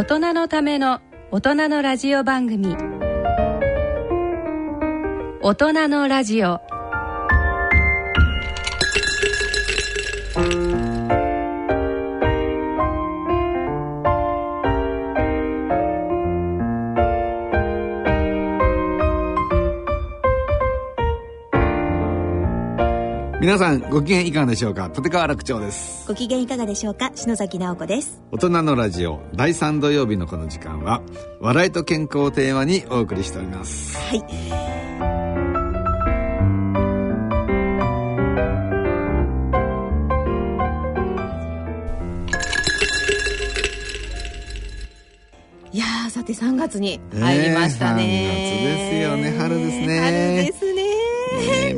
大人のための大人のラジオ番組。大人のラジオ。皆さんご機嫌いかがでしょうか？立川楽長です。ご機嫌いかがでしょうか？篠崎直子です。大人のラジオ第3土曜日のこの時間は笑いと健康をテーマにお送りしております。はい。いやーさて3月に入りましたね。ねえ3月ですよね。春ですね。春です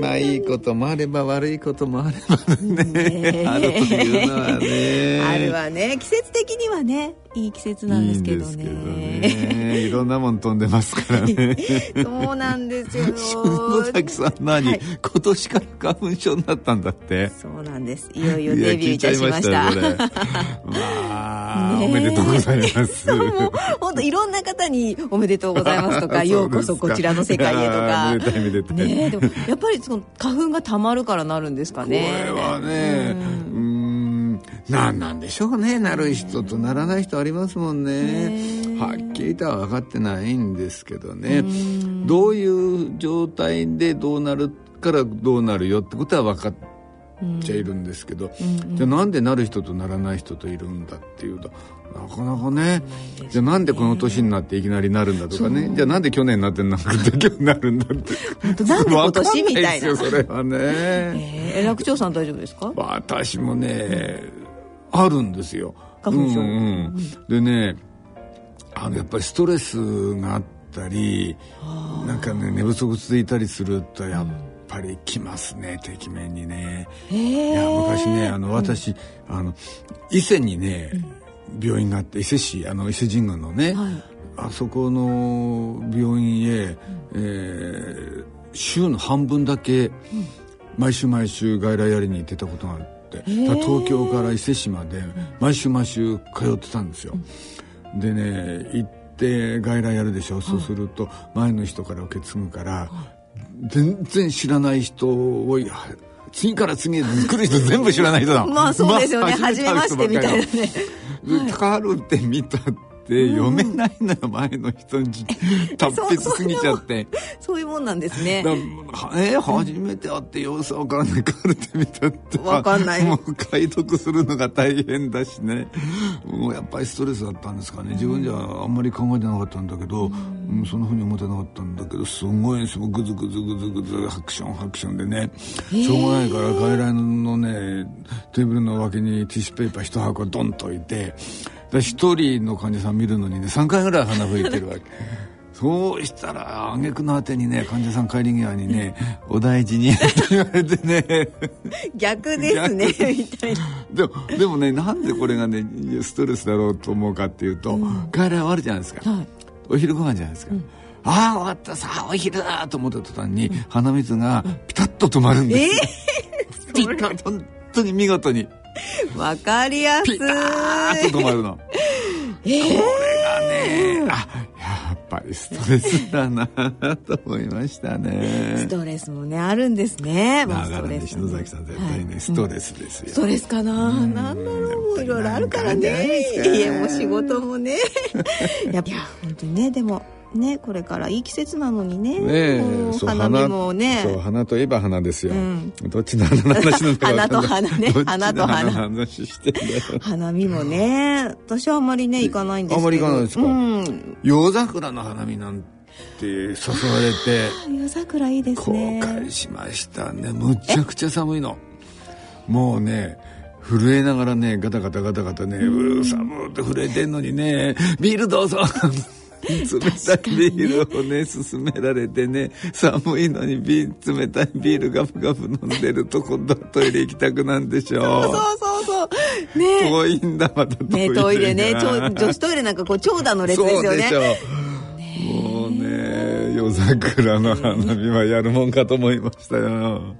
まあいいこともあれば悪いこともあればね。ね春というのはね。春はね。季節的にはねいい季節なんですけどね。いいろんなもん飛んでますからね。そうなんですよ。篠崎さん何、はい。今年から花粉症になったんだって。そうなんです。いよいよデビューいたしました。まあ、ねえおめでとうございます。もう本当いろんな方に「おめでとうございます」とか 「そうですか。ようこそこちらの世界へ」とか。ねえでもやっぱりその花粉がたまるからなるんですかね。これはねうーん何なんでしょうね。なる人とならない人ありますもんね。はっきりとは分かってないんですけどね。どういう状態でどうなるからどうなるよってことは分かっちゃいるんですけど、じゃあなんでなる人とならない人といるんだっていうとなかなかね。じゃあなんでこの年になっていきなりなるんだとかね。じゃあなんで去年になってなくて今日になるんだってなんで今年みたいな。それはね。えー、楽長さん大丈夫ですか？私もね、あるんですよ。花粉症。うんうん。でねあのやっぱりストレスがあったりなんかね寝不足続いたりするとやっぱり来ますね、てきめんにね。えー、いや昔ねあの私、あの伊勢にね、病院があって伊勢市あの伊勢神宮のね、はい。あそこの病院へ、えー週の半分だけ、毎週毎週外来やりに行ってたことがあって、東京から伊勢市まで毎週毎週通ってたんですよ。でね行って外来やるでしょ、そうすると前の人から受け継ぐから、全然知らない人を次から次へ来る人全部知らない人だ。まあそうですよね、まあ初めましてみたいなね。でカルテ見たって読めないのよ、前の人に。達筆すぎちゃって。そういうもんなんですね。えー初めて会って様子わからないカルテ見たって。わかんない。もう解読するのが大変だしね。もうやっぱりストレスだったんですかね。自分じゃあんまり考えてなかったんだけど、うん。そんなふうに思ってなかったんだけどすごいすごいグズグズグズグズハクションハクションでね、しょうがないから外来のねテーブルの脇にティッシュペーパー一箱ドンと置いてで一人の患者さん見るのにね3回ぐらい鼻吹いてるわけ。そうしたら挙句の果てにね患者さん帰り際にね「お大事に」って言われてね。逆ですねみたいな。でもでもねなんでこれがねストレスだろうと思うかっていうと、外来終わるじゃないですか、はい。お昼ご飯じゃないですか、ああ終わったさあお昼だと思った途端に、鼻水がピタッと止まるんですよ、ピタッ本当に見事に わかりやすい。ピターッと止まるの。これがね、あ、やっぱりストレスだなと思いましたスね。トレスもねあるんですね。まあだからね、篠崎さん絶対ね、ストレスですよ。ストレスかな、なんだろう。もういろいろあるからね。家も仕事もね。やっぱいや本当にね。でもねこれからいい季節なのにね。ね花見もね。そう花といえば花ですよ、ん。どっちの花の話なんだか分かんない。花と花ね。花と花。の話して花見もね。私はあんまりね行かないんですけど。あんまり行かないですか？うん。夜桜の花見なんて誘われて。夜桜いいです後ね悔しましたね。むちゃくちゃ寒いの。もうね震えながらねガタガタガタガタねうー寒って震えてんのにねビールどうぞ冷たいビールをね勧められてね寒いのにビー冷たいビールガブガブ飲んでると今度はトイレ行きたくなんでしょそうそうそうね。遠いんだまたトイレがねトイレね。女子トイレなんかこう長蛇の列ですよね。もうね夜桜の花火はやるもんかと思いましたよ、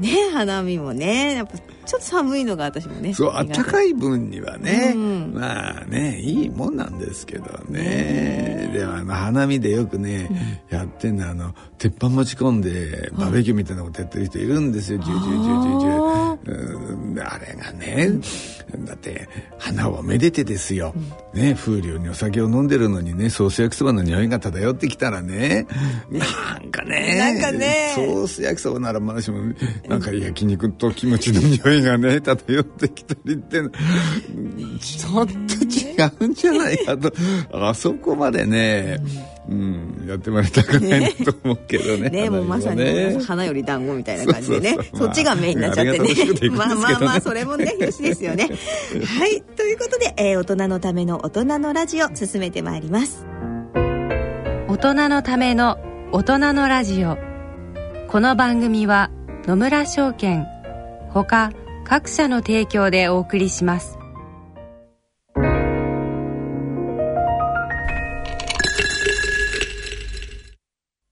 ね花見もねやっぱちょっと寒いのが私もねそうあったかい分にはね、うん。まあねいいもんなんですけどね。でもあの花見でよくね、やってんのはあの鉄板持ち込んでバーベキューみたいなことやってる人いるんですよ、ジュージュージュージュージュー。うん。あれがね、だって花をめでてですよ、ね風流にお酒を飲んでるのにねソース焼きそばの匂いが漂ってきたらね。なんかねなんかね。ソース焼きそばならまだしもなんか焼肉とキムチの匂いがね 漂ってきたりって。ちょっと違うんじゃないかと。あそこまでね、うん、やってもらいたくないと思うけどね。ねもうまさにね花より団子みたいな感じでね。そっちがメインになっちゃってね。ね。まあまあまあそれもねよしですよね。はい。ということで、えー大人のための大人のラジオ進めてまいります。大人のための大人のラジオ。この番組は野村証券ほか各社の提供でお送りします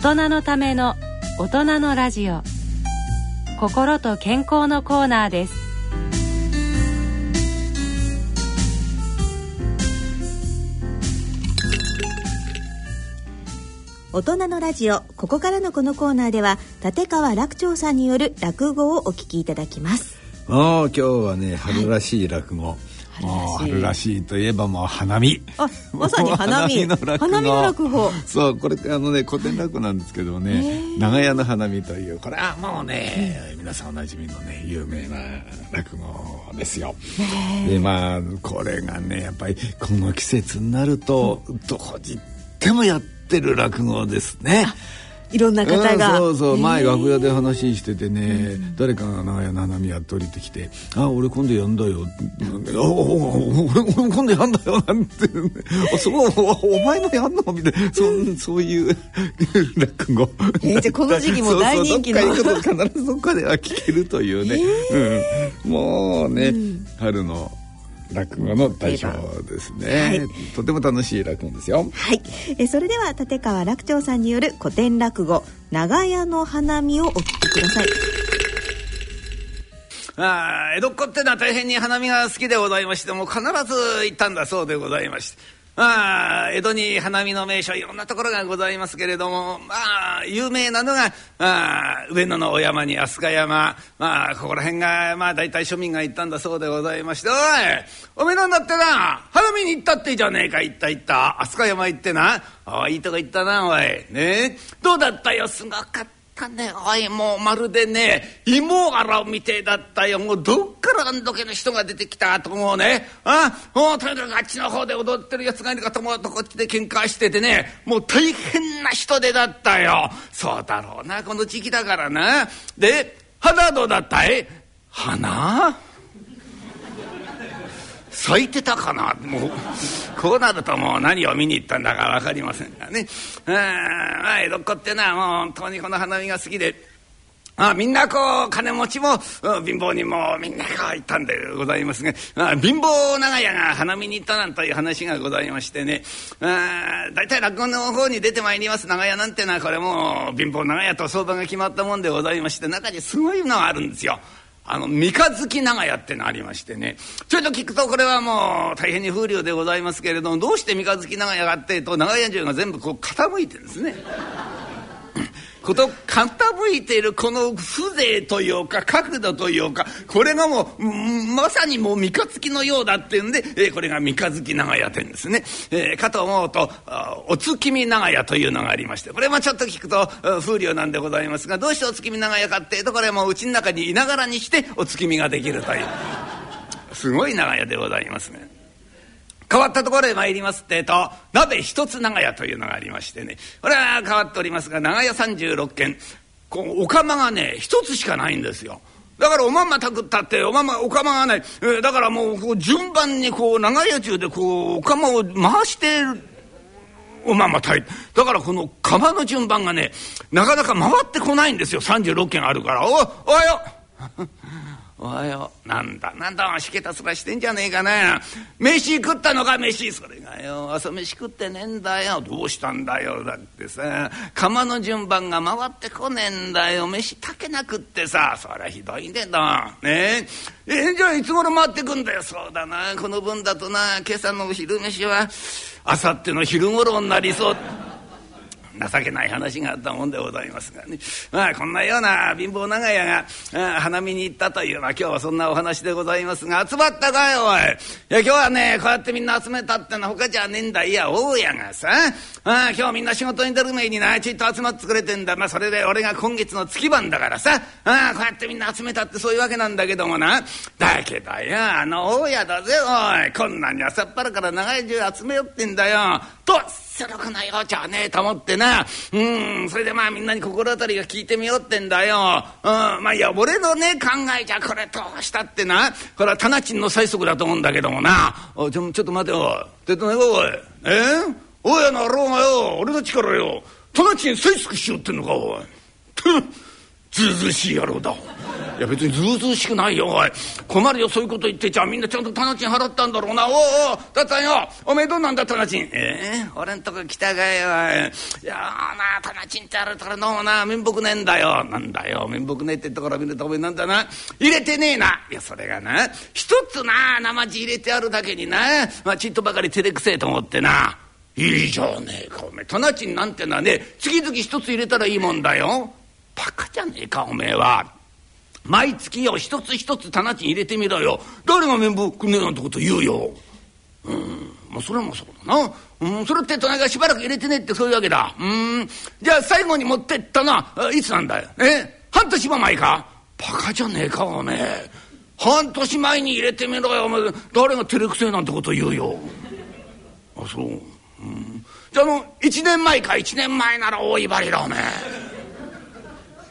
人のための大人のラジオ。心と健康のコーナーです。大人のラジオここからのこのコーナーでは立川楽長さんによる落語をお聞きいただきます。ああ今日はね春らしい落語、もう春らしいといえばもう花見。あまさに花見。の落語。花見の落語。そうこれあのね古典落語なんですけどもね。長屋の花見というこれはもうね、皆さんおなじみのね有名な落語ですよ。でまあこれがねやっぱりこの季節になるとどこに行ってもやってる落語ですねいろんな方が、うんそうそう。前楽屋で話しててね、誰かが長屋の花見やって降りてきて「あ俺今度やんだよ」あおお俺俺今度やんだよ」なんて「あそうお前のやんの?」みたいな。そんそういう落語、えーじゃあこの時期も大人気の。そうそうどっか行くと必ずどっかでは聞けるというね、うん、もうね、春の落語の代表ですね、はいとても楽しい落語ですよ。はい、えそれでは立川楽長さんによる古典落語長屋の花見をお聞きくださいああ江戸っ子ってのは大変に花見が好きでございましてもう必ず行ったんだそうでございまして。ああ江戸に花見の名所いろんなところがございますけれどもまあ有名なのがああ上野のお山に飛鳥山。まあここら辺がまあ大体庶民が行ったんだそうでございましておいおめえなんだってな花見に行ったっていいじゃねえか行った行った。飛鳥山行ってな。ああいいとこ行ったなおい。ねえ。どうだったよすごかった。ったねおいもうまるでね芋洗うみてえだったよ。もうどっからあんどけの人が出てきたと思うね。あもうとにかくあっちの方で踊ってるやつがいるかと思うとこっちで喧嘩しててね。もう大変な人出だったよ。そうだろうなこの時期だからな。で花どうだったい？花？咲いてたかな？もうこうなるともう何を見に行ったんだか分かりませんがね。あまあ江戸っ子ってのはもう本当にこの花見が好きで。あみんなこう金持ちもうん貧乏人もみんなこう行ったんでございますが。あ貧乏長屋が花見に行ったなんという話がございましてね。大体落語の方に出てまいります。長屋なんてのはこれもう貧乏長屋と相場が決まったもんでございまして中にすごいのがあるんですよ。あの三日月長屋ってのありましてねちょいと聞くとこれはもう大変に風流でございますけれどもどうして三日月長屋があってと長屋中が全部こう傾いてるんですね。こと傾いているこの風情というか角度というかこれがもうまさにもう三日月のようだっていうんで、えー、これが三日月長屋店ですね、えー、かと思うとお月見長屋というのがありましてこれもちょっと聞くと風流なんでございますがどうしてお月見長屋かっていうとこれもうちの中にいながらにしてお月見ができるというすごい長屋でございますね。変わったところへ参りますってえと鍋一つ長屋というのがありましてね。これは変わっておりますが長屋36軒。こうお釜がね一つしかないんですよ。だからおまんま炊くったっておまんまお釜がない、えー、だからもうこう順番にこう長屋中でこうお釜を回しておまんま炊いだからこの釜の順番がねなかなか回ってこないんですよ。36軒あるから「おおはよう。おはよう。なんだ、なんだ、しけたすらしてんじゃねえかな。飯食ったのか、飯。それがよ、朝飯食ってねえんだよ。どうしたんだよ？だってさ、釜の順番が回ってこねえんだよ。飯炊けなくってさ、そりゃひどいねだ。ねえ。え、じゃあいつ頃回ってくんだよ？そうだな。この分だとな、今朝の昼飯は、あさっての昼頃になりそう。情けない話があったもんでございますがね。まあこんなような貧乏長屋が花見に行ったというのは今日はそんなお話でございますが集まったかよおい。いや今日はねこうやってみんな集めたってのは他じゃねえんだ。いや大家がさあ今日みんな仕事に出る前になちっと集まってくれてんだ。まあそれで俺が今月の月番だからさあこうやってみんな集めたってそういうわけなんだけどもな。だけどよあの大家だぜおい。こんなに朝っぱらから長い中集めよってんだよ。とするくなようじゃねえと思ってなうんそれでまあみんなに心当たりが聞いてみようってんだよ。うんまあいや俺のね考えじゃこれどうしたってな。これは店賃の催促だと思うんだけどもな。おちょちょっと待てよ。てとねおい。え？ー、おやなろうがよ。俺たちからよ店賃催促しようってんのかおい。ずうずうしい野郎だ。いや別にずうずうしくないよおい。困るよそういうこと言ってじゃ。みんなちゃんと店賃払ったんだろうな。おおおだったよ。おめえどうなんだ店賃ええー、俺んとこ来たかよい。いやまあ店賃ってあるからどうもな。面目ねえんだよ。なんだよ。面目ねえってところ見るとおめえなんだな。入れてねえな。いやそれがな。一つな生地入れてあるだけにな、まあ、ちっとばかり照れくせえと思ってな。いいじゃねえか。おめえ店賃なんてのはね月々一つ入れたらいいもんだよ。バカじゃねえかおめえは。毎月よ一つ一つ棚賃入れてみろよ誰が面目ねえなんてこと言うよ。うんまあそれもそうだな。うんそれって隣がしばらく入れてねえってそういうわけだ。うんじゃあ最後に持ってったのはいつなんだよ？え？半年も前か？バカじゃねえかおめえ。半年前に入れてみろよお前誰が照れくせえなんてこと言うよ。あそう。うんじゃあもう1年前か1年前なら大威張りだおめえ。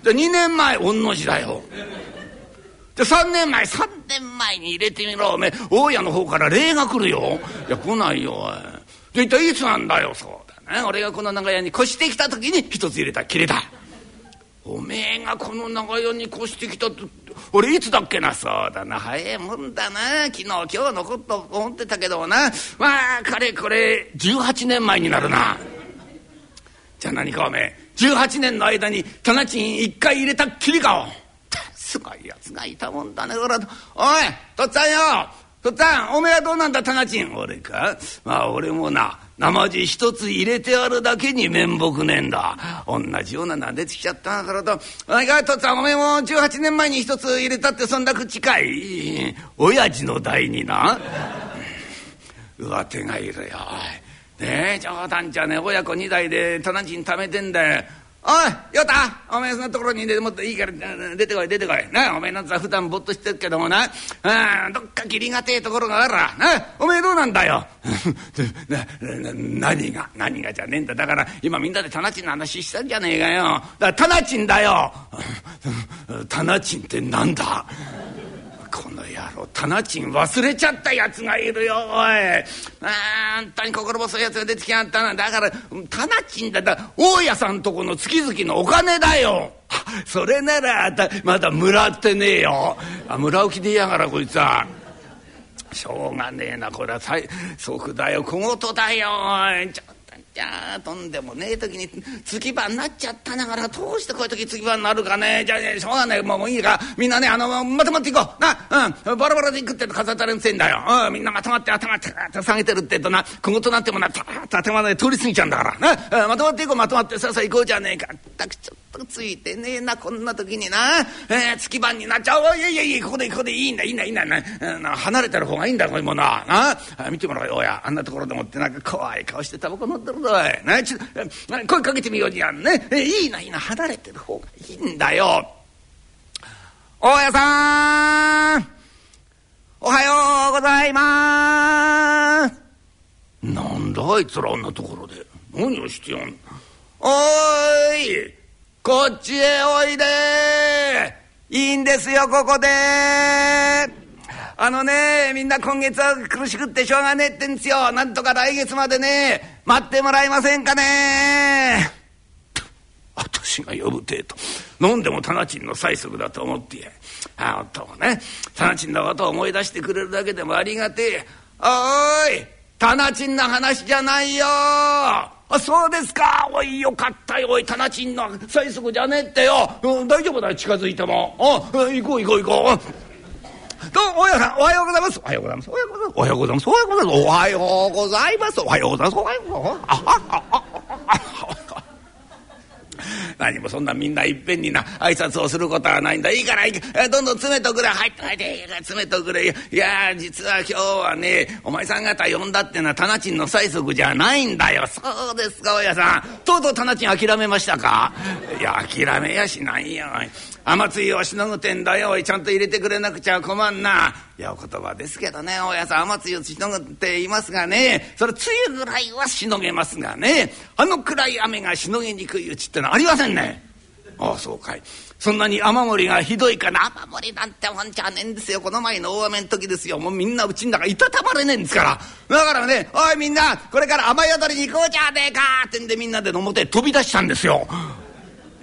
じゃ2年前御の字だよ。で3年前3年前に入れてみろ。おめえ大家の方から礼が来るよ。いや来ないよおい。じゃ一体いつなんだよそうだね。俺がこの長屋に越してきた時に一つ入れた切れた。おめえがこの長屋に越してきたって俺いつだっけなそうだな。早いもんだな。昨日今日のこと思ってたけどな。まあかれこれ18年前になるな。じゃあ何かおめえ18年の間に店賃1回入れたっきりかすごいやつがいたもんだね俺はおいとっつぁんよ。とっつぁんおめえはどうなんだ店賃俺か？まあ俺もな生地一つ入れてあるだけに面目ねえんだ。同じようなな出てきちゃったからと「おいかとっつぁんおめえも18年前に一つ入れたってそんな口かい。親父の代にな。上手がいるよおい。ねえ冗談じゃね親子二代で店賃貯めてんだよ。おいよたお前そんなところにねもっといいから出てこい出てこい。なお前なんざ普段ぼっとしてるけどもな。あどっか義理がてえところがあらなお前どうなんだよ。な何が何がじゃねえんだ。だから今みんなで店賃の話したんじゃねえかよ。だから店賃だよ。店賃ってなんだ？この野郎店賃忘れちゃったやつがいるよおい。あんたに心細いやつが出てきやがったな。だから店賃だったら大家さんとこの月々のお金だよ。それならまだもらってねえよ。あ村置きでいやがらこいつは。しょうがねえなこれは。最速だよ小言だよちょゃとんでもねえ時に月番になっちゃったながらどうしてこういう時月番になるかね。じゃあねしょうがない。もういいか。みんなねあのまとまっていこう。なうん。バラバラでいくってと風当たれんせんだよ、うん、みんなまとまって頭って下げてるってとな。小言なってもなたっと頭で通り過ぎちゃうんだから。な、うん、まとまっていこうまとまって。さあさあ行こうじゃねえか。ったくちょっとくついてねえなこんな時にな、えー、月番になっちゃう。いやいやいやここでここでいいんだいいんだいいんだ。なな離れてる方がいいんだこういうものは。な見てもらおう。よやあんなところでもってなんか怖い顔してタバコ飲んでるぞい。なちょ声かけてみようじゃんね、えー、いいないいな。離れてる方がいいんだよ。大家さん。おはようございます。なんだあいつらあんなところで。何をしてやんおーい。こっちへおいで。いいんですよここで。あのねみんな今月は苦しくってしょうがねえってんですよ。なんとか来月までね待ってもらえませんかね。私が呼ぶてえと飲んでも店賃の催促だと思って。やああ夫もね店賃のことを思い出してくれるだけでもありがてえ。おーい店賃の話じゃないよ。あそうですかおいよかったよおい店賃の催促じゃねえってよ、うん、大丈夫だよ近づいてもあ行こう行こう行こうどうも、大家さん、おはようございます。おはようございます。おはようございます。おはようございます。おはようございます。おはようございます。おはようございます。おはようございます。あはははは。何もそんなみんないっぺんにな挨拶をすることはないんだ。いいからいいかどんどん詰めとくれ。入って入って詰めとくれ。いや実は今日はねお前さん方呼んだってのは店賃の催促じゃないんだよ。そうですか大家さん。とうとう店賃諦めましたか？いや諦めやしないよ。雨露をしのぐてんだよちゃんと入れてくれなくちゃ困んな。いやお言葉ですけどね。大家さん雨露をしのぐって言いますがね。それ梅雨ぐらいはしのげますがね。あのくらい雨がしのげにくいうちってのはありませんね。ああそうかい。そんなに雨漏りがひどいかな。雨漏りなんてもんじゃねえんですよ。この前の大雨の時ですよ。もうみんなうちん中いたたまれねえんですから。だからね「おいみんなこれから雨宿りに行こうじゃねえか」ってんでみんなで表へ飛び出したんですよ。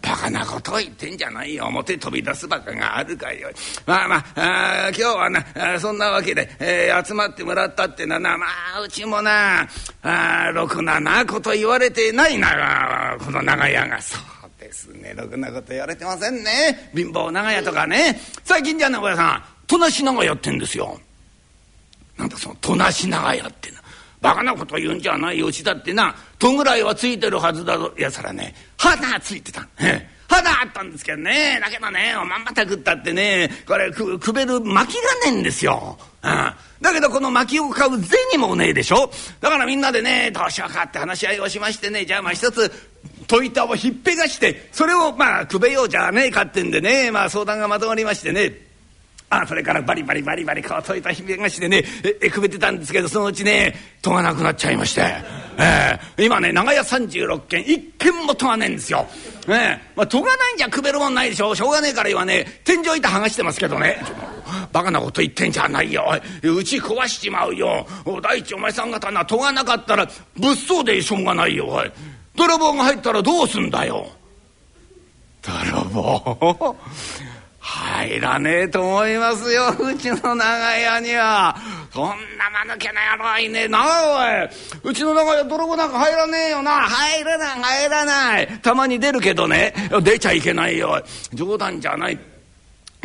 バカなこと言ってんじゃないよ。表飛び出すバカがあるかよ。まあまああ今日はなそんなわけで、えー、集まってもらったってのはなまあうちもなあろくななこと言われてないな。この長屋が。そうですね。ろくなこと言われてませんね。貧乏長屋とかね。最近じゃねおやさん戸無長屋ってんですよ。なんだその戸無長屋ってのバカなこと言うんじゃないようちだってな。戸ぐらいはついてるはずだぞ。いやそらね肌ついてた。肌あったんですけどねだけどねおまんまた食ったってねこれくくべる薪がねえんですよ。うん、だけどこの薪を買う銭もねえでしょ。だからみんなでねどうしようかって話し合いをしましてねじゃあまあ一つ戸板をひっぺがしてそれをまあくべようじゃねえかってんでねまあ相談がまとまりましてね。あそれからバリバリバリバリこう解いたひびがしでねえくべてたんですけどそのうちね戸がなくなっちゃいまして、えー、今ね長屋36軒一軒も戸がねえんですよ。えーまあ、戸がないんじゃくべるもんないでしょ。しょうがねえから今ね天井板剥がしてますけどね。バカなこと言ってんじゃないよ。うち壊しちまうよ。第一お前さん方な戸がなかったら物騒でしょうがないよ。おい泥棒が入ったらどうすんだよ。泥棒。入らねえと思いますようちの長屋には。そんな間抜けな野郎いねえなおい。うちの中屋泥棒なんか入らねえよな。入らない入らない。たまに出るけどね。出ちゃいけないよ。冗談じゃない。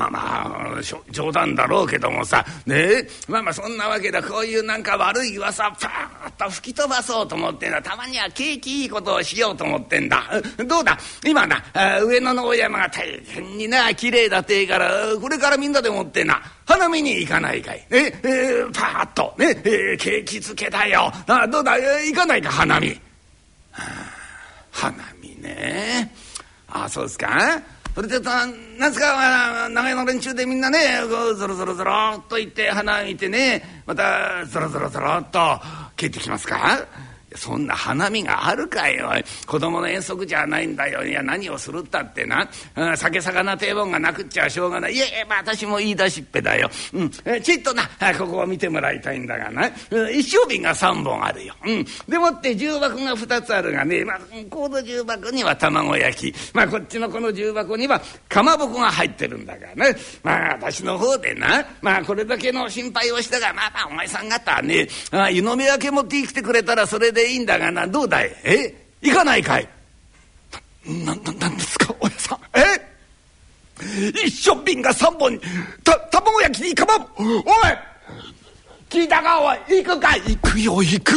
まあまあ冗談だろうけどもさ。ね。まあまあそんなわけだ。こういうなんか悪い噂パーッと吹き飛ばそうと思ってんだ。たまには景気いいことをしようと思ってんだ。どうだ？今な上野の大山が大変にな綺麗だてえからこれからみんなでもってな。花見に行かないかい。ね。えー、パーッと。ね。えー、景気づけだよ。あどうだ？え行かないか？花見、はあ、花見ね。あそうですか？それで何すか長屋の連中でみんなねぞろぞろぞろっと行って花見てねまたぞろぞろぞろっと帰ってきますか？そんな花見があるかよ。子供の遠足じゃないんだよ。いや何をするったってな、うん、酒魚定番がなくっちゃしょうがない。いやいや、まあ、私も言い出しっぺだよ、うん、えちっとな。ここを見てもらいたいんだがな、うん、一升瓶が3本あるよ、うん、でもって重箱が2つあるがね、まあ、この重箱には卵焼き、まあ、こっちのこの重箱にはかまぼこが入ってるんだがねまあ私の方でな、まあ、これだけの心配をしたがまあまあお前さん方はね湯飲み分け持ってきてくれたらそれででいいんだがなどうだい？え？行かないかい？な、な、なんですか？おやさん。え？一升瓶が三本た卵焼きにかまぼおい！聞いたか？おい！行くか行くよ行く。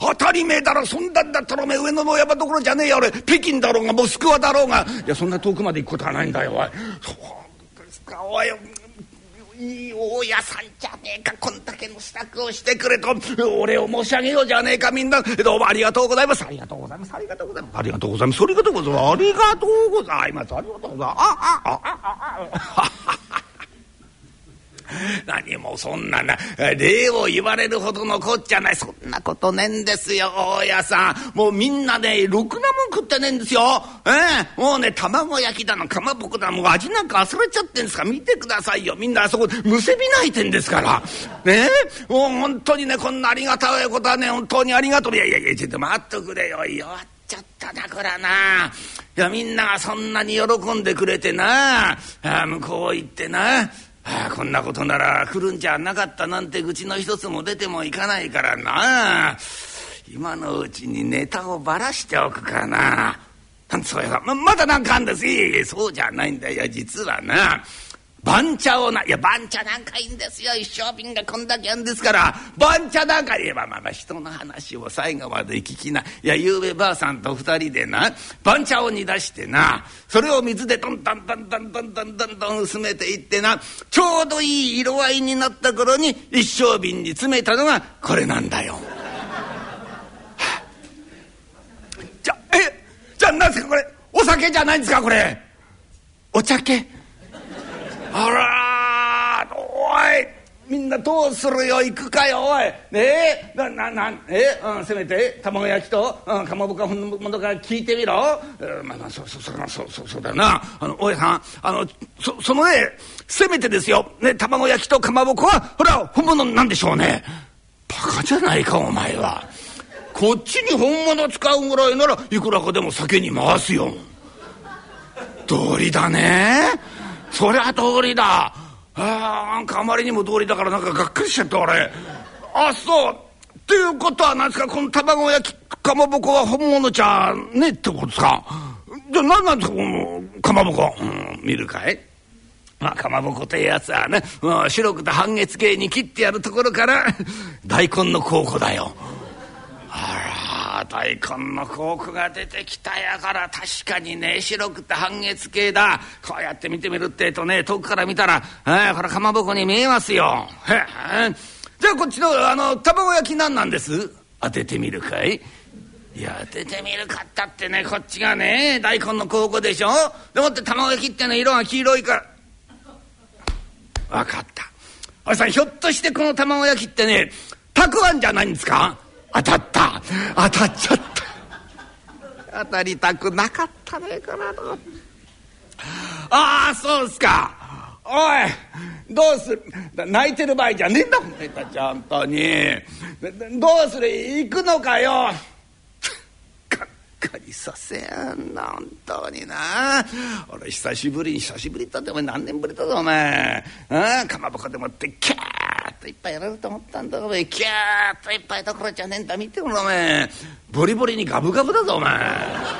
当たり前だろそんなんだったらおめ上野の山どころじゃねえよ俺北京だろうがモスクワだろうが。いやそんな遠くまで行くことはないんだよおい。そうですか。おいいい大家さんじゃねえか。こんだけの支度をしてくれと。お礼を申し上げようじゃねえかみんな。どうもありがとうございます。ありがとうございます。ありがとうございます。ありがとうございます。ありがとうございます。ありがとうございます。ありがとうございます。ああああああ 何もそんなな礼を言われるほどのこっちゃない。そんなことねえんですよ大家さん。もうみんなねろくなもん食ってねえんですよ。ええ。もうね卵焼きだのかまぼこだのもう味なんか忘れちゃってんですか。ら見てくださいよ。みんなあそこむせび泣いてんですから。ねえ。もう本当にねこんなありがたいことはね本当にありがとう。いやいやいやちょっと待っとくれよ。弱っちゃっただからな。いやみんながそんなに喜んでくれてな。あ向こう行ってな。あああこんなことなら来るんじゃなかったなんて愚痴の一つも出てもいかないからな。今のうちにネタをばらしておくかな。な。んそうやままだなんかあんです。いえいえそうじゃないんだよ実はな。番茶をないや番茶なんかいいんですよ。一升瓶がこんだけあるんですから。番茶なんか言えばまあまあ人の話を最後まで聞きな。いやゆうべばあさんと二人でな番茶を煮出してなそれを水でトントントントントントントントン薄めていってなちょうどいい色合いになった頃に一升瓶に詰めたのがこれなんだよ。じゃえじゃあ何ですかこれお酒じゃないんですかこれ。お茶系。あらおいみんなどうするよ行くかよおい。ねえなななえ、うん、せめて卵焼きと、うん、かまぼこのものから聞いてみろ、うん、まあまあそうそうそうそそそうだな。あのおいさんあのそそのねせめてですよ、ね、卵焼きとかまぼこはほら本物なんでしょうね。バカじゃないかお前は。こっちに本物使うぐらいならいくらかでも酒に回すよ。道理だね。そりゃ通りだ。あなんかあまりにも通りだからなんかがっかりしちゃった俺あそう。っていうことは何ですか？この卵焼きかまぼこは本物じゃねえってことですか？じゃあ何なんですか？このかまぼこ、うん、見るかい？まあ、かまぼこというやつはね、うん、白くて半月形に切ってやるところから大根の孝子だよ。あら。大根のコークが出てきたやから確かにね白くて半月形だ。こうやって見てみるってえとね遠くから見たらあこれかまぼこに見えますよ。へえじゃあこっちのあの卵焼き何なんです？当ててみるかい？いや当ててみるかったってねこっちがね大根の高校でしょ？でもって卵焼きってね色が黄色いから。分かった。おいさんひょっとしてこの卵焼きってねたくあんじゃないんですか？当たった。当たっちゃった。当たりたくなかったねかな。とああそうっすか。おいどうする？泣いてる場合じゃねえんだ。お前たち本当に。どうする？行くのかよ。かりさせやんな本当にな。俺久しぶりに久しぶりだってお前何年ぶりだぞお前。あかまぼこでもってキャーッといっぱいやられると思ったんだお前キャーッといっぱいどころじゃねえんだ見てろお前。ボリボリにガブガブだぞお前。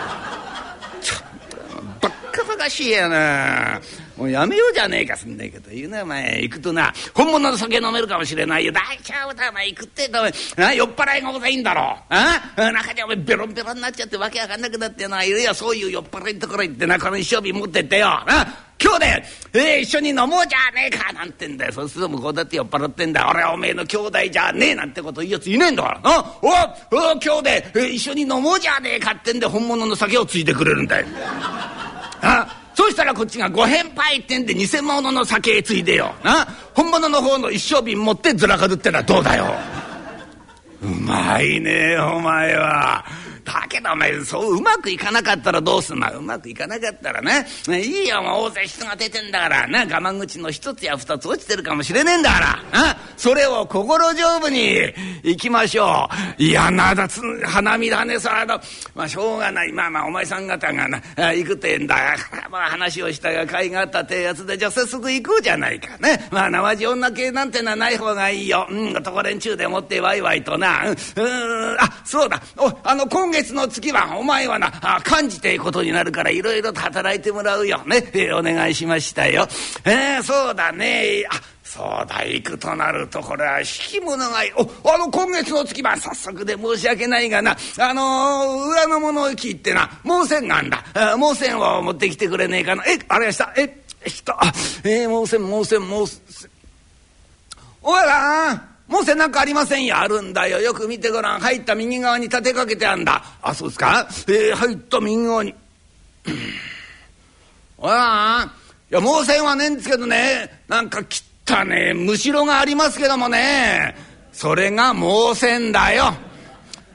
とバッカバカしいやな。もうやめようじゃねえかすんねえけど言うな。お前行くとな本物の酒飲めるかもしれないよ。大丈夫だお前行くってお前。酔っ払いがございんだろ。あ中にお前ベロンベロンになっちゃってわけわかんなくなってないるよ。そういう酔っ払いのところ行ってなこの一生日持ってってよ。今日で、えー、一緒に飲もうじゃねえかなんてんだよ。そうすると向こうだって酔っ払ってんだ俺はおめえの兄弟じゃねえなんてこと言うやついねえんだから。あおお今日で、えー、一緒に飲もうじゃねえかってんで本物の酒をついてくれるんだよ。あそうしたらこっちがご返杯ってんで偽物の酒ついでよな本物の方の一升瓶持ってずらかずってのはどうだようまいねお前は。だけどお前そううまくいかなかったらどうすんの？うまくいかなかったらね。いいよもう大勢人が出てんだから。な我慢口の一つや二つ落ちてるかもしれねえんだから。それを心丈夫に行きましょう。いやなだつ花見だねそれ。のまあしょうがない。まあまあお前さん方がな行くってんだ。からまあ話をしたが甲斐があったってやつでじゃあ早速行こうじゃないかね。まあ生地女系なんてのはない方がいいよ。うん男連中でもってワイワイとな。うん。あそうだ。おあの今月月の月はお前はな幹事ていうことになるからいろいろと働いてもらうよ。ね、えー、お願いしましたよ。えー、そうだね。あそうだ行くとなるとこれは引き物がいい。おあの今月の月番早速で申し訳ないがなあのー裏のものを聞いてな毛線があんだ。毛線を持ってきてくれねえかな。えあれがした。え人。えー、毛線毛線毛線。おやさん毛線なんかありませんよあるんだよ。よく見てごらん。入った右側に立てかけてあんだ。あそうですか？えー、入った右側に。おやいや毛線はねえんですけどね。なんか切ったね。むしろがありますけどもね。それが毛線だよ。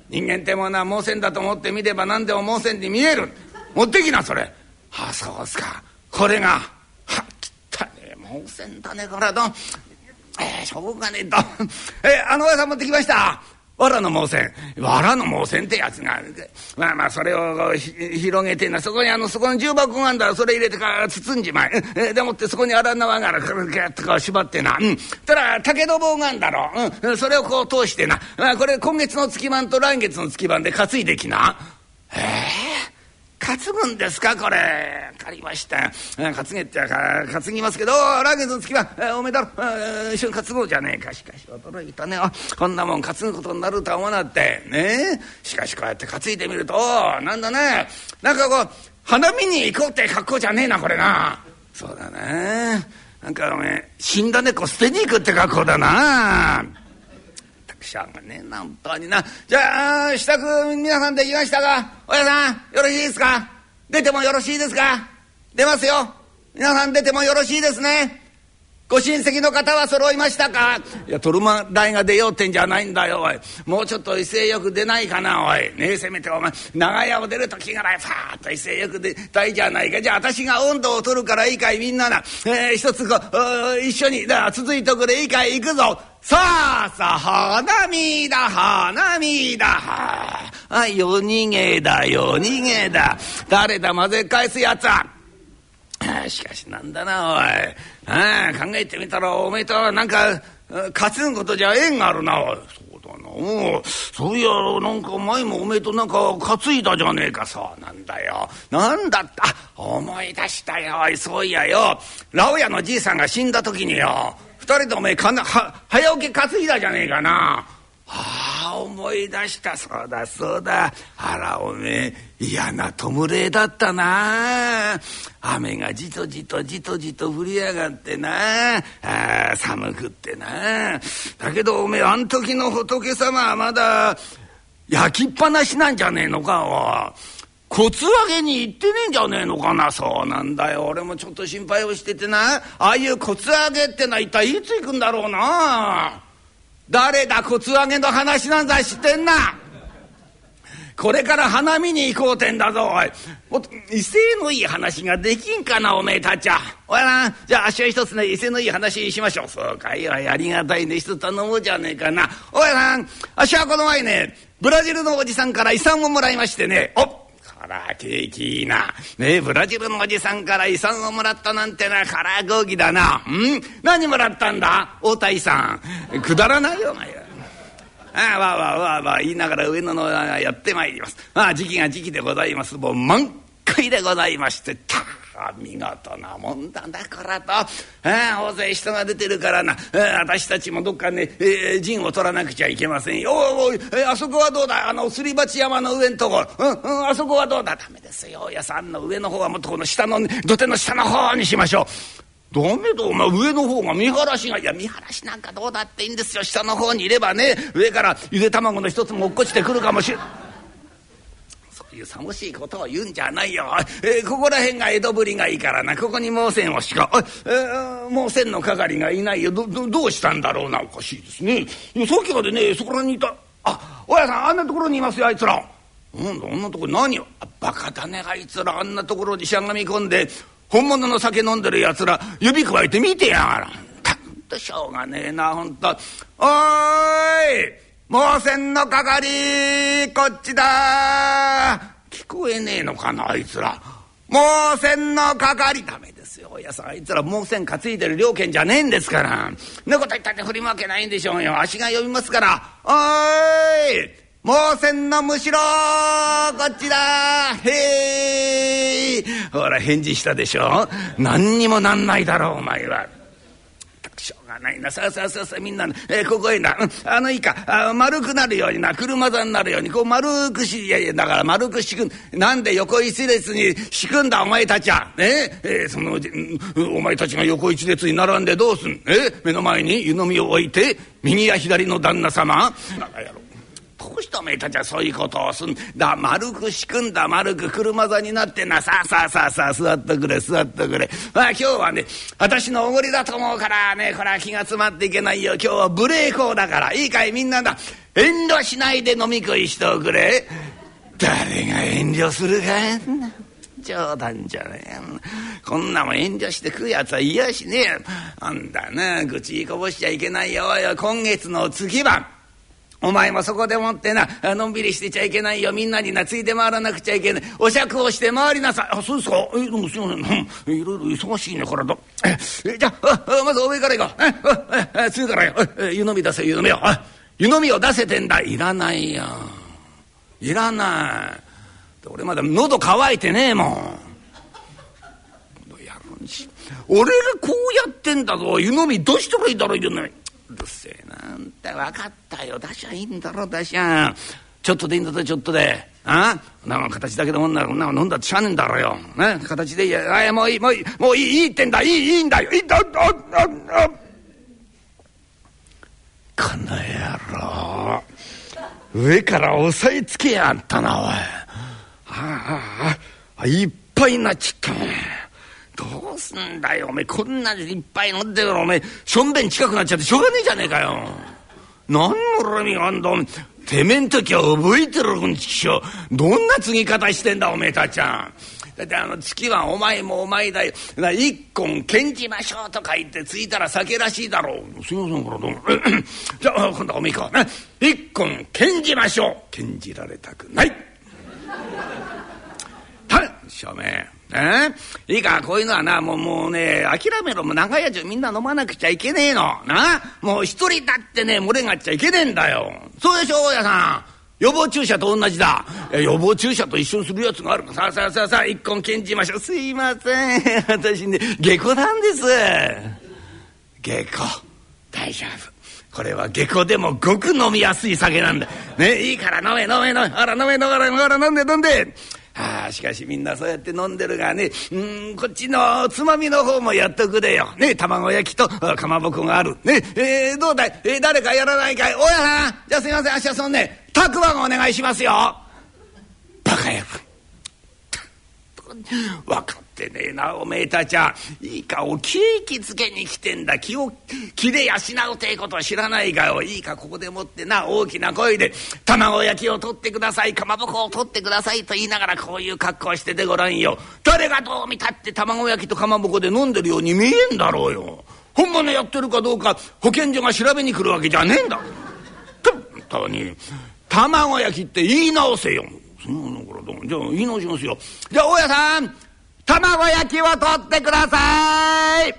人間ってものは毛線だと思って見れば何でも毛線に見える。持ってきなそれ。ああそうですか。これが。は切ったね。毛線だねこれどえー、しょうがねえと えー、あの親さん持ってきました。藁の毛線。藁の毛線ってやつがまあまあそれを広げてな。そこにあのそこの重箱があんだ。らそれ入れてから包んじまええでもってそこに荒縄があるからギュッとこう縛ってな。うん。たら竹の棒があんだろ。う、うん、それをこう通してな、まあ、これ今月の月番と来月の月番で担いできな。ええー担ぐんですか？これ。借りました。担げってか担ぎますけど来月の月はおめだろ。一緒に担ごうじゃねえか。しかし驚いたね。あこんなもん担ぐことになるとは思わなってねしかしこうやって担いでみるとなんだね。なんかこう花見に行こうって格好じゃねえなこれな。そうだね。なんかおめえ死んだ猫捨てに行くって格好だな。しゃがねえな本当にな。じゃあ支度皆さんできましたか？おやさんよろしいですか？出てもよろしいですか？出ますよ。皆さん出てもよろしいですね。ご親戚の方は揃いましたか？いやトルマ代が出ようってんじゃないんだよおい。もうちょっと威勢よく出ないかなおい。ねえせめてお前長屋を出る時からファーッと威勢よく出たいじゃないか。じゃあ私が温度を取るからいいかいみんなな、えー、一つこう一緒にだ続いてくれいいかい行くぞ。さあさあ花見だ花見だ。あ夜逃げだ夜逃げだ。誰だ混ぜ返すやつは。しかしなんだなおい。あ考えてみたらおめえとはなんか担ぐことじゃ縁があるなおい。そうだなおそういやなんか前もおめえとなんか担いだじゃねえかそうなんだよ。なんだった？思い出したよそういやよ。ラオヤのじいさんが死んだ時によ。二人でおめえかなは早起き担いだじゃねえかな。ああ思い出した。そうだそうだ。あらおめえ嫌な弔いだったな。雨がじとじとじとじと降りやがってな。あ寒くってな。だけどおめえあん時の仏様はまだ焼きっぱなしなんじゃねえのか。おコツ上げに行ってねえんじゃねえのかな。そうなんだよ。俺もちょっと心配をしててな。ああいうコツ上げってのは一体いつ行くんだろうな。誰だコツ上げの話なんだ知ってんな。これから花見に行こうてんだぞおい。もっと威勢のいい話ができんかなおめえたちは。おやなじゃあ足を一つね威勢のいい話しましょう。そうかいやありがたいね一つ頼もうじゃねえかな。おやさんあっしはこの前ねブラジルのおじさんから遺産をもらいましてね。おっら景気いいな。ね、ブラジルのおじさんから遺産をもらったなんてな、空合議だな。ん？何もらったんだ？大田遺産。くだらないよ、お前。ああ、わあわあわあわあ言いながら上野のやってまいります。ああ、時期が時期でございます。もう満開でございまして、た見事なもんだだからと、ああ、大勢人が出てるからな、あ私たちもどっかね、えー、陣を取らなくちゃいけませんよ。おおい、えー、あそこはどうだ？あのすり鉢山の上んところ、うん、うん、あそこはどうだ？ダメですよ。やさんの上の方はもっとこの下の、ね、土手の下の方にしましょう。ダメだお前上の方が見晴らしがいや見晴らしなんかどうだっていいんですよ下の方にいればね上からゆで卵の一つも落っこちてくるかもしれない。いう寂しいことを言うんじゃないよ、えー、ここら辺が江戸ぶりがいいからな。ここに毛線をしか、えー、毛線の係がいないよ。どどどうしたんだろうな。おかしいですね。さっきまでねそこらにいた。あおやさんあんなところにいますよあいつら。なんだあんなところ何よ。バカだねあいつら。あんなところにしゃがみ込んで本物の酒飲んでるやつら指くわえて見てやがら。たんとしょうがねえなほんと。おーい！毛線の係こっちだ。聞こえねえのかなあいつら。毛線の係。ダメですよ。親さんあいつら毛線担いでる料金じゃねえんですから。なこと言ったって振り向けないんでしょうよ。足が呼びますから。おーい毛線のむしろこっちだ。へい。ほら返事したでしょ。何にもなんないだろうお前は。しょうがないな。さあさあさあさあみんな、えー、ここへな、あのいいか。あ丸くなるようにな。車座になるように。こう丸くしいやいやだから丸く敷く。なんで横一列に敷くんだお前たちは。ねえー、その、お前たちが横一列に並んでどうすん？えー、目の前に湯飲みを置いて右や左の旦那様。バカ野郎どうしておめえたちはそういうことをすんだ丸く敷くんだ丸く車座になってなさあさあさあさあ座ってくれ座ってくれ。まあ今日はね私のおごりだと思うからねこれは気が詰まっていけないよ。今日は無礼講だからいいかいみんなだ。遠慮しないで飲み食いしておくれ。誰が遠慮するか冗談じゃねえこんなもん遠慮して食うやつは嫌しねえあんだな愚痴こぼしちゃいけないよ。今月の月番。お前もそこでもってなのんびりしてちゃいけないよ。みんなになついて回らなくちゃいけない。お酌をして回りなさい。あそうですか？えどうもすいません、いろいろ忙しいねこれとえじゃあまずお上から行こう。ええ次からよ。湯飲み出せ湯飲みを湯飲みを出せてんだ。いらないよ。いらない。俺まだ喉乾いてねえもん。俺がこうやってんだぞ。湯飲みどうしたらいいだろう湯飲み。るせえなあんた分かったよ。出しゃいいんだろ出しゃ。ちょっとでいいんだぞちょっとで。あ？な形だけでもんなら飲んだってしゃねんだろよ、ね、形でいい。やもういいもういいもういいいいってんだ。いいいいんだよ。いいんだあああこの野郎。上から押さえつけやがったなおい。あああいっぱいになっちゃったねどうすんだよ。おめえこんなにいっぱい飲んでるおめえしょんべん近くなっちゃってしょうがねえじゃねえかよ。何の恨みがあんだ。おめえてめえん時は覚えてるうんちきしょどんな継ぎ方してんだおめえたちゃん。だってあの月はお前もお前だよ。だ一本献じましょうとか言ってついたら酒らしいだろう。すいませんからどうも。じゃあ今度はおめえかね一本献じましょう。献じられたくない。たしょめえ？いいかこういうのはなもうもうね諦めろ。もう長屋中みんな飲まなくちゃいけねえの。な？もう一人だってね漏れがっちゃいけねえんだよ。そうでしょ大家さん。予防注射と同じだ。予防注射と一緒にするやつがあるか。さあさあさあさあ一本献じましょう。すいません。私ね下戸なんです。下戸。大丈夫。これは下戸でもごく飲みやすい酒なんだ。ね？いいから飲め飲め飲め。ほら飲め飲め飲め。飲んで飲んで。ああしかしみんなそうやって飲んでるがねうんこっちのつまみの方もやっとくれよ。ね卵焼きとかまぼこがある。ねえー、どうだい、えー、誰かやらないかい？大家さんじゃあすいませんあしはそのねたくわんお願いしますよ。バカ野郎。分かってねえなおめえたちは。いいかお気気つけに来てんだ。気を気で養うてえことは知らないかよ。いいかここでもってな大きな声で卵焼きを取ってください。かまぼこを取ってくださいと言いながらこういう格好しててごらんよ。誰がどう見たって卵焼きとかまぼこで飲んでるように見えんだろうよ。本物やってるかどうか保健所が調べに来るわけじゃねえんだ。本当に。卵焼きって言い直せよ。そうなのこれどうじゃあ言い直しますよ。じゃあ大家さん卵焼きを取ってください。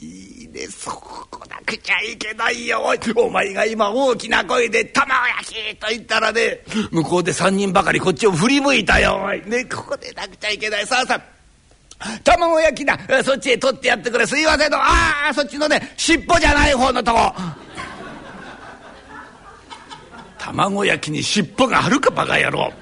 いいねそこなくちゃいけないよ。おいお前が今大きな声で「卵焼き!」と言ったらね向こうで3人ばかりこっちを振り向いたよ。おいねここでなくちゃいけない。さあさあ卵焼きだ。そっちへ取ってやってくれ。すいませんとああそっちのね尻尾じゃない方のとこ。卵焼きに尻尾があるかバカ野郎。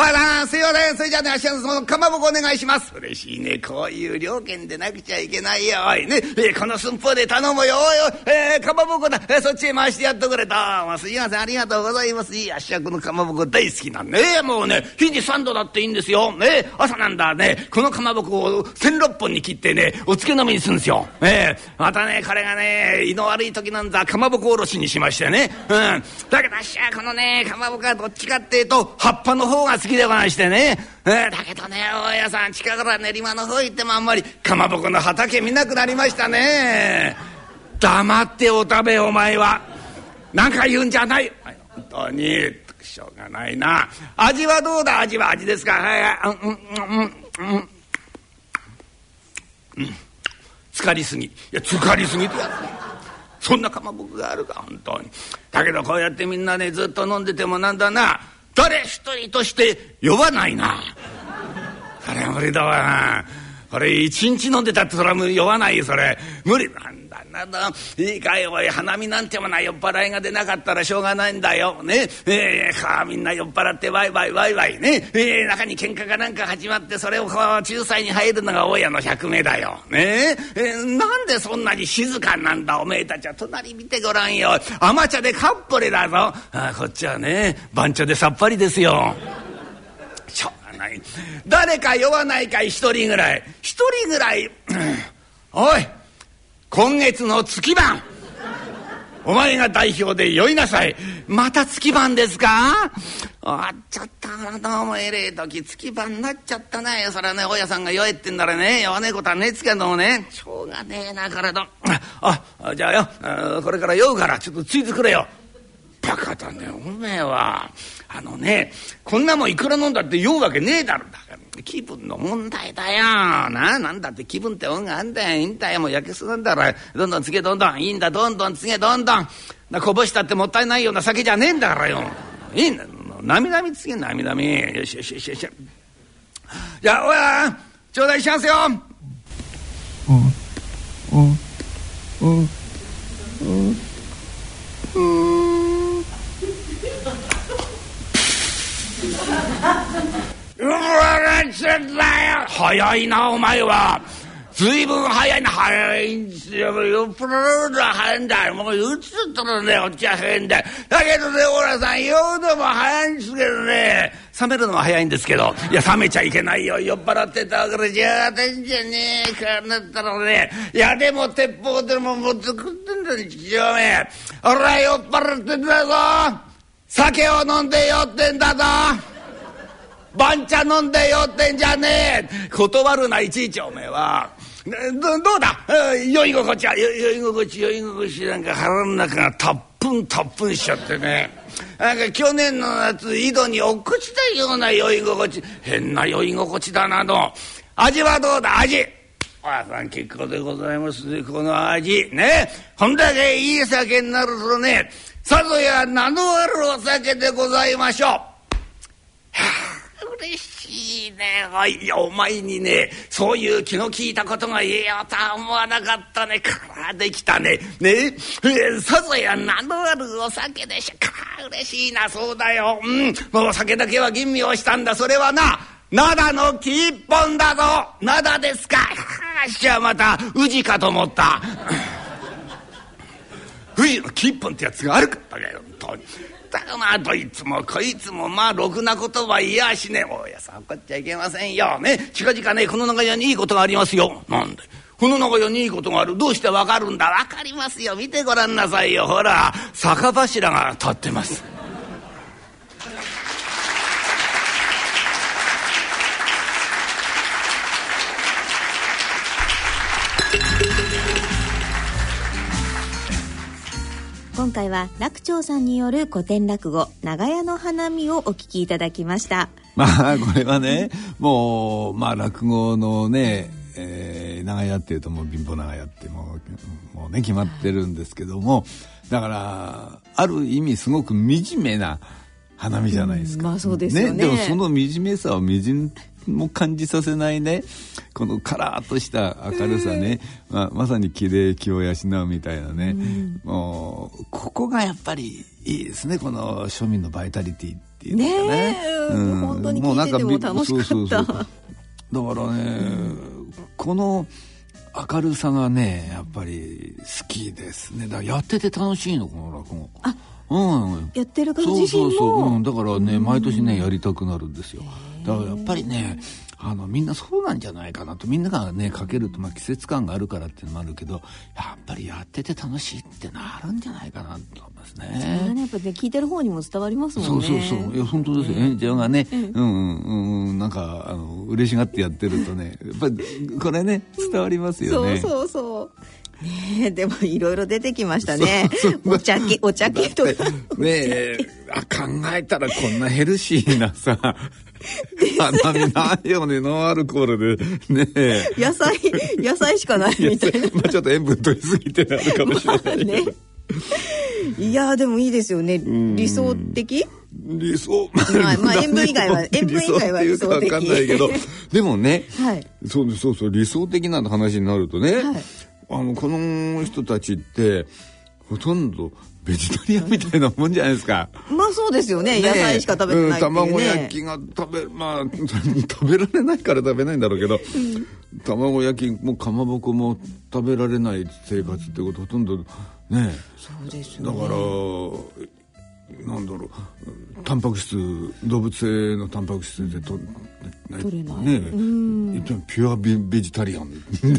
おいさんすいませんそれじゃあねあしはそのかまぼこお願いします。嬉しいね。こういう料金でなくちゃいけないよ。おいね、えー、この寸法で頼むよ。おいおい、えー、かまぼこだ、えー、そっちへ回してやっとくれと。もすいません。ありがとうございます。いいあしはこのかまぼこ大好きなんで。ねもうね日に3度だっていいんですよ。ね朝なんだね。このかまぼこを1,6本に切ってねお漬け飲みにするんですよ。えー、またねこれがね胃の悪い時なんだかまぼこおろしにしましてね。うん。だけどあっしはこのねかまぼこはどっちかっていうと葉っぱの方が好ききでございましてね、えー、だけどね大家さん近頃は練馬の方行ってもあんまりかまぼこの畑見なくなりましたね。黙ってお食べお前は。何か言うんじゃない。本当にしょうがないな。味はどうだ？味は味ですか。はいはい。うんうんうんうん。うん浸かりすぎ。いや浸かりすぎ。ってやつそんなかまぼこがあるか本当に。だけどこうやってみんなねずっと飲んでてもなんだな。誰一人として呼ばないな。それは無理だわな。これ一日飲んでたってそれは酔わないそれ無理なんだんいいかいおい花見なんてもな酔っ払いが出なかったらしょうがないんだよ。ね。えー、かみんな酔っ払ってワイワイワイワイね。えー、中に喧嘩かなんか始まってそれをこう仲裁に入るのが大家の百名だよ。ね。えー、なんでそんなに静かなんだ。おめえたちは隣見てごらんよ。甘茶でカッポレだぞ。あこっちはね番茶でさっぱりですよ。しょうがない。誰か酔わないかい一人ぐらい。一人ぐらい。おい今月の月番。お前が代表で酔いなさい。また月番ですか？あっちゃったなどうもえれえ時月番になっちゃったね。それはね大家さんが酔えってんならね。酔わねえことはねえつけどもね。しょうがねえな体ああじゃあよ。これから酔うからちょっとついてくれよ。バカだねおめえは。あのねこんなもんいくら飲んだって酔うわけねえだろ。だ気分の問題だよ。ななんだって気分ってもんがあんだよ。いいんだよもうやけすなんだらどんどんつけどんどんいいんだ。どんどんつけどんどん。なこぼしたってもったいないような酒じゃねえんだからよ。いいんだ。なみなみつけなみなみ。よしよしよしよし。じゃあおや頂戴しますよ。うんうんうんうわちゃだよ早いなお前は。随分早いな早いんですよ酔っ払うのは早いんだ。もううつったらねおっちゃ早いんだだけどねおらさん酔うのも早いんですけどね。冷めるのは早いんですけど。いや冷めちゃいけないよ。酔っ払ってたからじゃあてんじゃねえかなったらね。いやでも鉄砲でも持ってくってんだよ父親め俺は酔っ払ってんだぞ。酒を飲んで酔ってんだぞ。番茶飲んで酔ってんじゃねえ。断るないちいちおめえは。どどうだ？酔い心地は？酔い心地酔い心地なんか腹の中がたっぷんたっぷんしちゃってね。なんか去年の夏井戸に落っこちたような酔い心地。変な酔い心地だなと。味はどうだ？味。おさん結構でございますねこの味。ね。こんだけいい酒になるとねさぞや名のあるお酒でございましょう。はあ、嬉しいね。おい。お前にねそういう気の利いたことが言えようとは思わなかったね。からできたね。ね。えさぞや名のあるお酒でしょ。か嬉しいなそうだよ。うん。もうお酒だけは吟味をしたんだ。それはな灘の木一本だぞ。灘ですか。はあしゃまた宇治かと思った。冬の木一本ってやつがあるかったかよ本当に。だからまあどいつもこいつもまあろくなことは言いやしねえ。おやさん怒っちゃいけませんよ。ね。近々ねこの長屋にいいことがありますよ。なんで？この長屋にいいことがある。どうしてわかるんだ？わかりますよ。見てごらんなさいよ。ほら酒柱が立ってます。今回は楽長さんによる古典落語長屋の花見をお聞きいただきました。まあこれはねもうまあ落語のね、えー、長屋っていうともう貧乏長屋ってもうもうね決まってるんですけどもだからある意味すごく惨めな花見じゃないですか、うん、まあそうですね、ね、でもその惨めさをみじんも感じさせないね。このカラッとした明るさね、まあ、まさに綺麗気を養うみたいなね、うん、もうここがやっぱりいいですね。この庶民のバイタリティっていうのかね。ねうん、本当に聞いてても楽しかった。そうそうそうだからね、この明るさがねやっぱり好きですね。だからやってて楽しいのこの落語。あうん、やってるから自身もそうそう。そう、うん、だからね、毎年ねやりたくなるんですよ。だからやっぱりねあのみんなそうなんじゃないかなとみんながねかけると、まあ、季節感があるからっていうのもあるけどやっぱりやってて楽しいってなるんじゃないかなと思いますね。それねやっぱね聞いてる方にも伝わりますもんね。そうそうそう。いや本当ですよ。演者がね、うん、うんうんうん。なんかあの嬉しがってやってるとねやっぱりこれね伝わりますよね。そうそうそうねでもいろいろ出てきましたね。お茶系、お茶系とか。ねえ、あ、考えたらこんなヘルシーなさ、花見ないよね、ノンアルコールで。ね野菜、野菜しかないみたいな。まあちょっと塩分取りすぎてあるかもしれない。まあね。いやでもいいですよね。理想的？理想まあまあ塩分以外は塩分以外は理想的かわかんないけどでもね、はいそうそうそう理想的な話になるとね、はいあのこの人たちってほとんどベジタリアンみたいなもんじゃないですか。まあそうですよね。野菜しか食べてないね、うん卵焼きが食べまあ食べられないから食べないんだろうけど、卵焼きもかまぼこも食べられない生活ってことほとんどねそうですだかよねらなんだろう。タンパク質動物性のタンパク質でと取れない。ね言ってもピュアベベジタリアンですよね。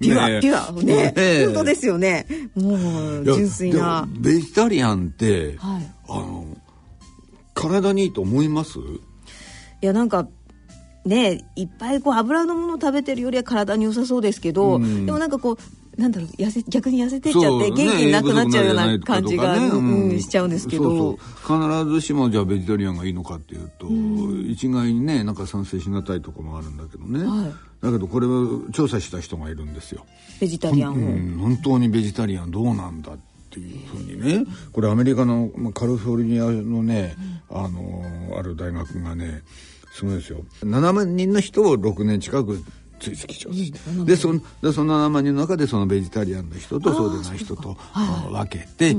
ピュア、ピュアね。え。本当ですよね。もう純粋な。ベジタリアンって、はい。あの体にいいと思います？いやなんかねいっぱいこう油のものを食べてるよりは体に良さそうですけど、うん。でもなんかこうなんだろう痩せ逆に痩せてっちゃって元気なくなっちゃうようなね感じが、しちゃうんですけど。必ずしもじゃあベジタリアンがいいのかっていうと、一概にねなんか賛成しがたいところもあるんだけどね、はい。だけどこれを調査した人がいるんですよ。ベジタリアンを、うん、本当にベジタリアンどうなんだっていうふうにね。これアメリカのまあカリフォルニアのね、あのある大学がねすごいですよ。7万人の人を6年近く追跡調査して、でそのでその7万人の中でそのベジタリアンの人とそうでない人とあ分けて、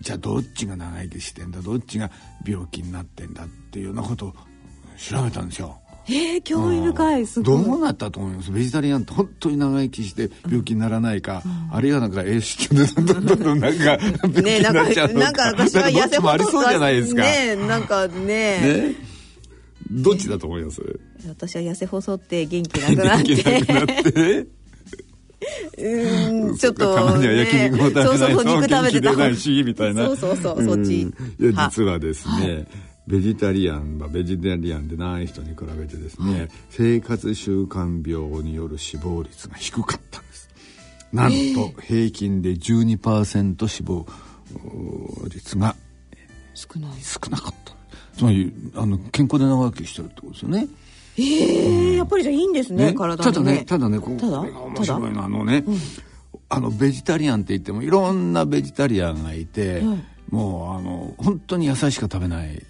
じゃあどっちが長生きしてんだどっちが病気になってんだっていうようなことを調べたんですよ。えー、興味深い。すごい。どうなったと思います？ベジタリアンって本当に長生きして病気にならないか、あるいはなんか栄養でどんどんどんどんなんか病気ねになんかなっちゃうの。なんか私は痩せなんかどっちもありそうじゃないですか。ねなんかねねどっちだと思います？私は痩せ細って元気なくなっ元気なくなてって。うんちょっと、たまには焼肉も食べないとそうそうそう肉食べて元気出ないしみたいなそうそうそうそっちんいや実はですね、ベジタリアンはベジタリアンでない人に比べてですね、生活習慣病による死亡率が低かったんですなんと平均で12%死亡率が少ない少なかったつまりあの健康で長生きしてるってことですよね。えー、やっぱりじゃあいいんですねね。体ただにねただねこただ？これが面白いのはあのね、あのベジタリアンって言ってもいろんなベジタリアンがいて、もうあの本当に野菜しか食べない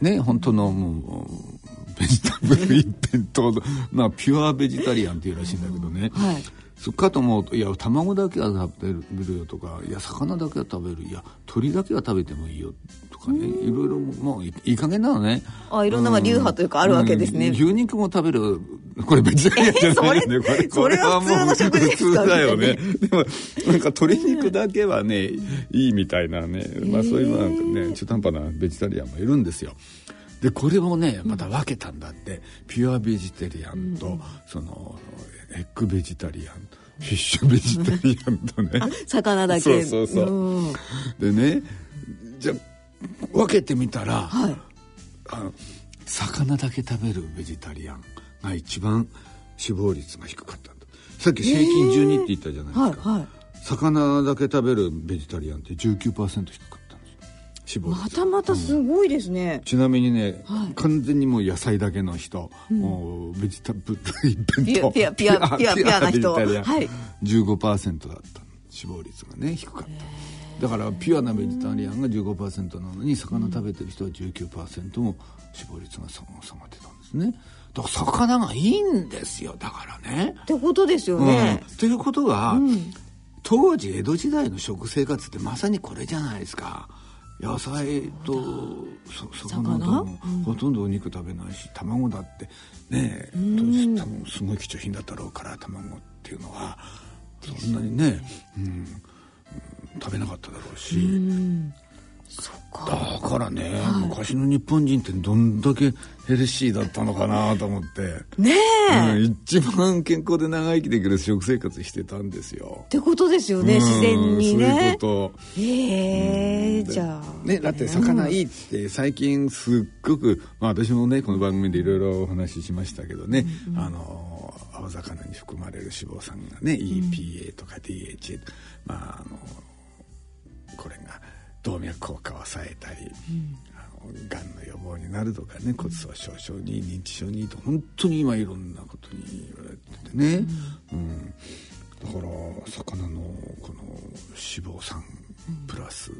ね本当のもうベジタブル一辺倒の まあピュアベジタリアンっていうらしいんだけどね、はい。そっかと思うといや卵だけは食べるよとかいや魚だけは食べるいや鳥だけは食べてもいいよ。とかね。いろいろもういいい加減なのね。あいろんなまあ流派というかあるわけですね。うん。牛肉も食べる。これベジタリアンじゃないよね、これそれは普通の食事ですか？普通だよね。でもなんか鶏肉だけはねいいみたいなね。まあそういうのなんかね中途半端なベジタリアンもいるんですよ。でこれをねまた分けたんだって、ピュアベジタリアンと、そのエッグベジタリアンフィッシュベジタリアンとね。魚だけ。そうそうそう。うん。でねじゃあ分けてみたら、はい。あの魚だけ食べるベジタリアンが一番死亡率が低かったんだ。さっき平均12って言ったじゃないですか、はいはい。魚だけ食べるベジタリアンって19%低かったんです。よ死亡率。またまたすごいですね、ちなみにね、はい。完全にもう野菜だけの人、もうベジタブルピュ倒ピュアピュアピュアピュアな人。はい。15%だった。死亡率がね低かっただからピュアなベジタリアンが15%なのに魚食べてる人は19%も死亡率が下がってたんですね。だから魚がいいんですよ。だからね。ってことですよね、うん、ということは、当時江戸時代の食生活ってまさにこれじゃないですか。野菜とそ魚？ともほとんどお肉食べないし卵だってね当時多分すごい貴重品だったろうから卵っていうのは。そんなにね、うんうん食べなかっただろうし。だからね、昔の日本人ってどんだけヘルシーだったのかなと思って。ねえ、うん、一番健康で長生きできる食生活してたんですよ。ってことですよね、自然にね。そういうこと。へえじゃあ。ね、だって魚いいって最近すっごく、まあ私もね、この番組でいろいろお話ししましたけどね、あの、青魚に含まれる脂肪酸がね、EPA とか DHA、まああの、これが動脈硬化を抑えたり、あのがんの予防になるとかね骨粗しょう症に認知症にと本当に今いろんなことに言われててね、うん。だから魚のこの脂肪酸プラス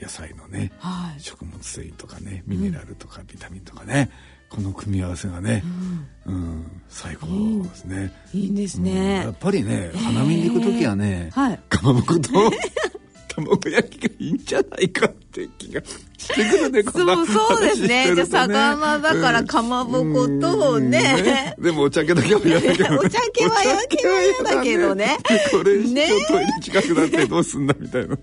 野菜のね、はい。食物繊維とかねミネラルとかビタミンとかね、この組み合わせがね、うん。最高ですね。いいんですうん。ねやっぱりね花見に行く時はね、はい。かまぼこと 卵焼きがいいんじゃないかって気がしてくるねこんなそうそうですね。じゃあ魚だからかまぼことね。うん。でもお茶系だけは嫌だけど、ね、お茶系は嫌だけどね。これね。ちょっとトイレ近くなってどうすんだみたいな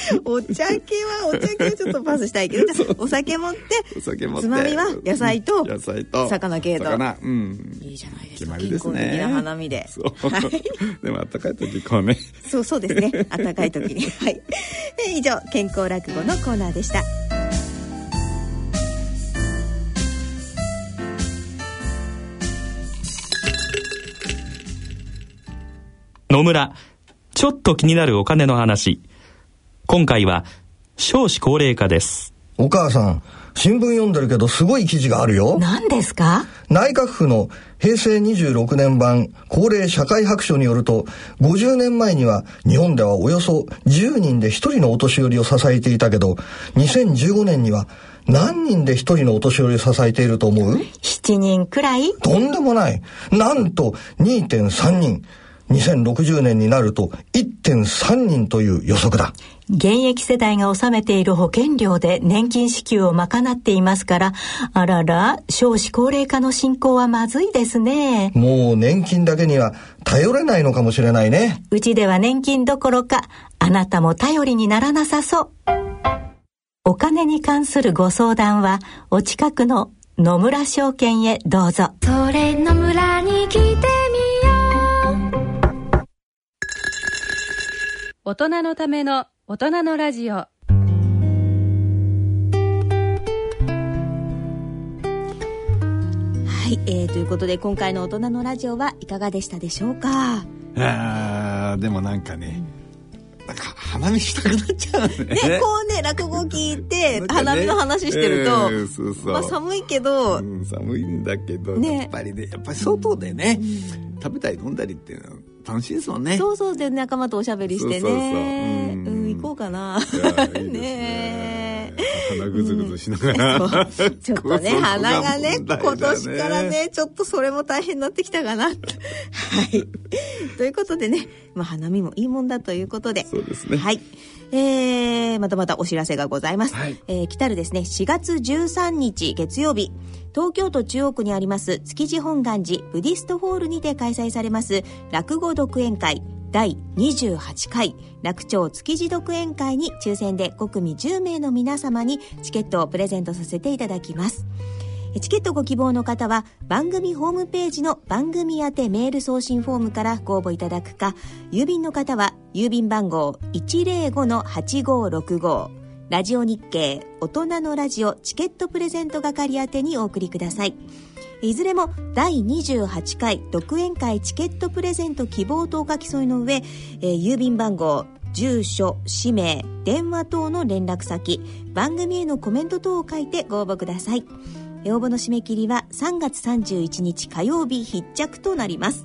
お茶系はお茶系はちょっとパスしたいけどじゃあお酒持ってお酒持ってつまみは野菜と野菜と魚系と。魚。うん。いいじゃないです決かまりですね。健康的な花見で。そう、はい。でも暖かい時こうね。そうそうですね。暖かい時に。はい。で以上健康落語のコーナーでした。野村、ちょっと気になるお金の話。今回は少子高齢化です。お母さん、新聞読んでるけどすごい記事があるよ。何ですか？内閣府の平成26年版高齢社会白書によると、50年前には日本ではおよそ10人で1人のお年寄りを支えていたけど、2015年には何人で1人のお年寄りを支えていると思う ?7 人くらい？とんでもない。なんと2.3人。2060年になると1.3人という予測だ。現役世代が納めている保険料で年金支給を賄っていますから、あらら、少子高齢化の進行はまずいですね。もう年金だけには頼れないのかもしれないね。うちでは年金どころか、あなたも頼りにならなさそう。お金に関するご相談は、お近くの野村証券へどうぞ。それの村に来て大人のための大人のラジオ。はい、えー、ということで今回の大人のラジオはいかがでしたでしょうか？あーでもなんかねなんか花見したくなっちゃうね。ね、こうね落語聞いて 花見の話してると、うんそうそう。まあ寒いけど、うん寒いんだけど、ね。やっぱりねやっぱり外でね、食べたり飲んだりっていうのは楽しいですもんね。そうそうで仲間とおしゃべりしてね。そうん。うん行こうかな。ね 鼻ぐずぐずしながら、そう。ちょっとね 鼻がね問題だ今年からねちょっとそれも大変になってきたかな はい。ということでね、まあ、花見もいいもんだということで。そうですね。はい。えー、またまたお知らせがございます、はい。えー来たるですね4月13日月曜日。東京都中央区にあります築地本願寺ブディストホールにて開催されます落語独演会第28回楽町築地独演会に抽選で5組10名の皆様にチケットをプレゼントさせていただきます。チケットご希望の方は番組ホームページの番組宛てメール送信フォームからご応募いただくか郵便の方は郵便番号105-8565ラジオ日経大人のラジオチケットプレゼント係宛てにお送りください。いずれも第28回独演会チケットプレゼント希望とお書き添えの上、えー郵便番号住所氏名電話等の連絡先番組へのコメント等を書いてご応募ください。応募の締め切りは3月31日火曜日必着となります。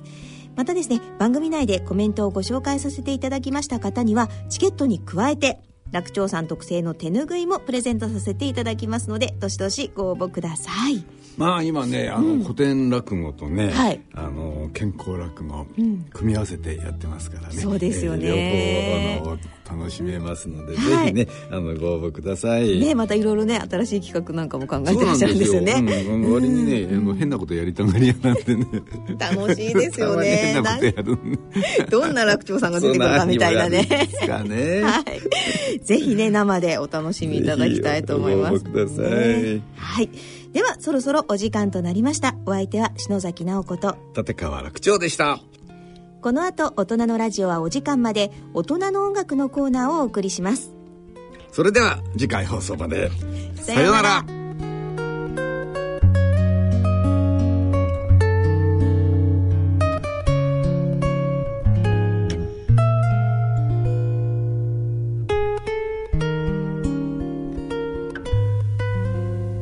またですね番組内でコメントをご紹介させていただきました方にはチケットに加えて楽長さん特製の手ぬぐいもプレゼントさせていただきますのでどしどしご応募ください。まあ今ねあの、古典落語とね、はい。あの健康落語、ん。組み合わせてやってますからね。そうですよね。えー両方あの楽しめますので、はい。ぜひねあのご応募ください。ねまたいろいろね新しい企画なんかも考えてらっしゃるんですよね。うん割にね、あの変なことやりたがり屋なんでね。楽しいですよたまに変ねなことやるどんな楽長さんが出てくるかみたいなね。そう何をやるんですかね。はい。ぜひね、生でお楽しみいただきたいと思います。ください。ね。はい。では、そろそろお時間となりました。お相手は篠崎直子と、立川楽長でしたこの後、大人のラジオはお時間まで、大人の音楽のコーナーをお送りします。それでは次回放送までさようなら